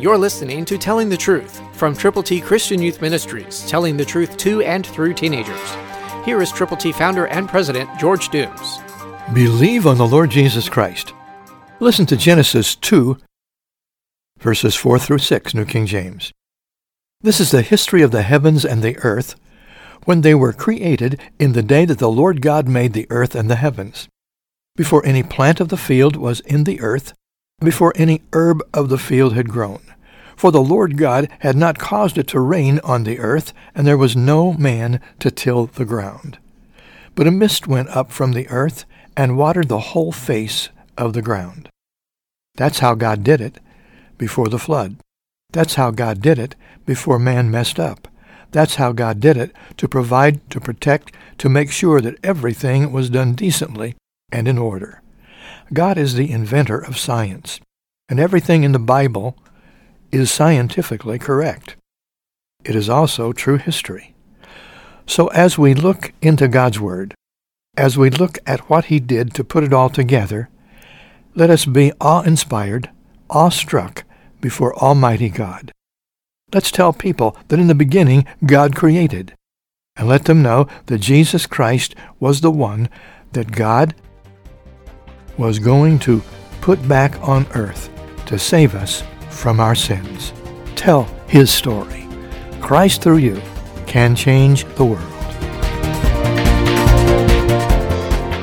You're listening to Telling the Truth from Triple T Christian Youth Ministries, telling the truth to and through teenagers. Here is Triple T founder and president George Dooms. Believe on the Lord Jesus Christ. Listen to Genesis 2, verses 4 through 6, New King James. This is the history of the heavens and the earth when they were created in the day that the Lord God made the earth and the heavens. Before any plant of the field was in the earth, before any herb of the field had grown. For the Lord God had not caused it to rain on the earth, and there was no man to till the ground. But a mist went up from the earth and watered the whole face of the ground. That's how God did it before the flood. That's how God did it before man messed up. That's how God did it to provide, to protect, to make sure that everything was done decently and in order. God is the inventor of science, and everything in the Bible is scientifically correct. It is also true history. So as we look into God's Word, as we look at what He did to put it all together, let us be awe-inspired, awe-struck before Almighty God. Let's tell people that in the beginning God created, and let them know that Jesus Christ was the one that God was going to put back on earth to save us from our sins. Tell his story. Christ through you can change the world.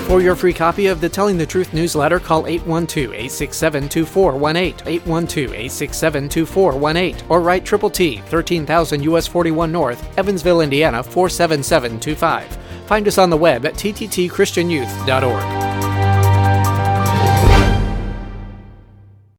For your free copy of the Telling the Truth newsletter, call 812-867-2418, 812-867-2418, or write Triple T, 13000 US 41 North, Evansville, Indiana 47725. Find us on the web at tttchristianyouth.org.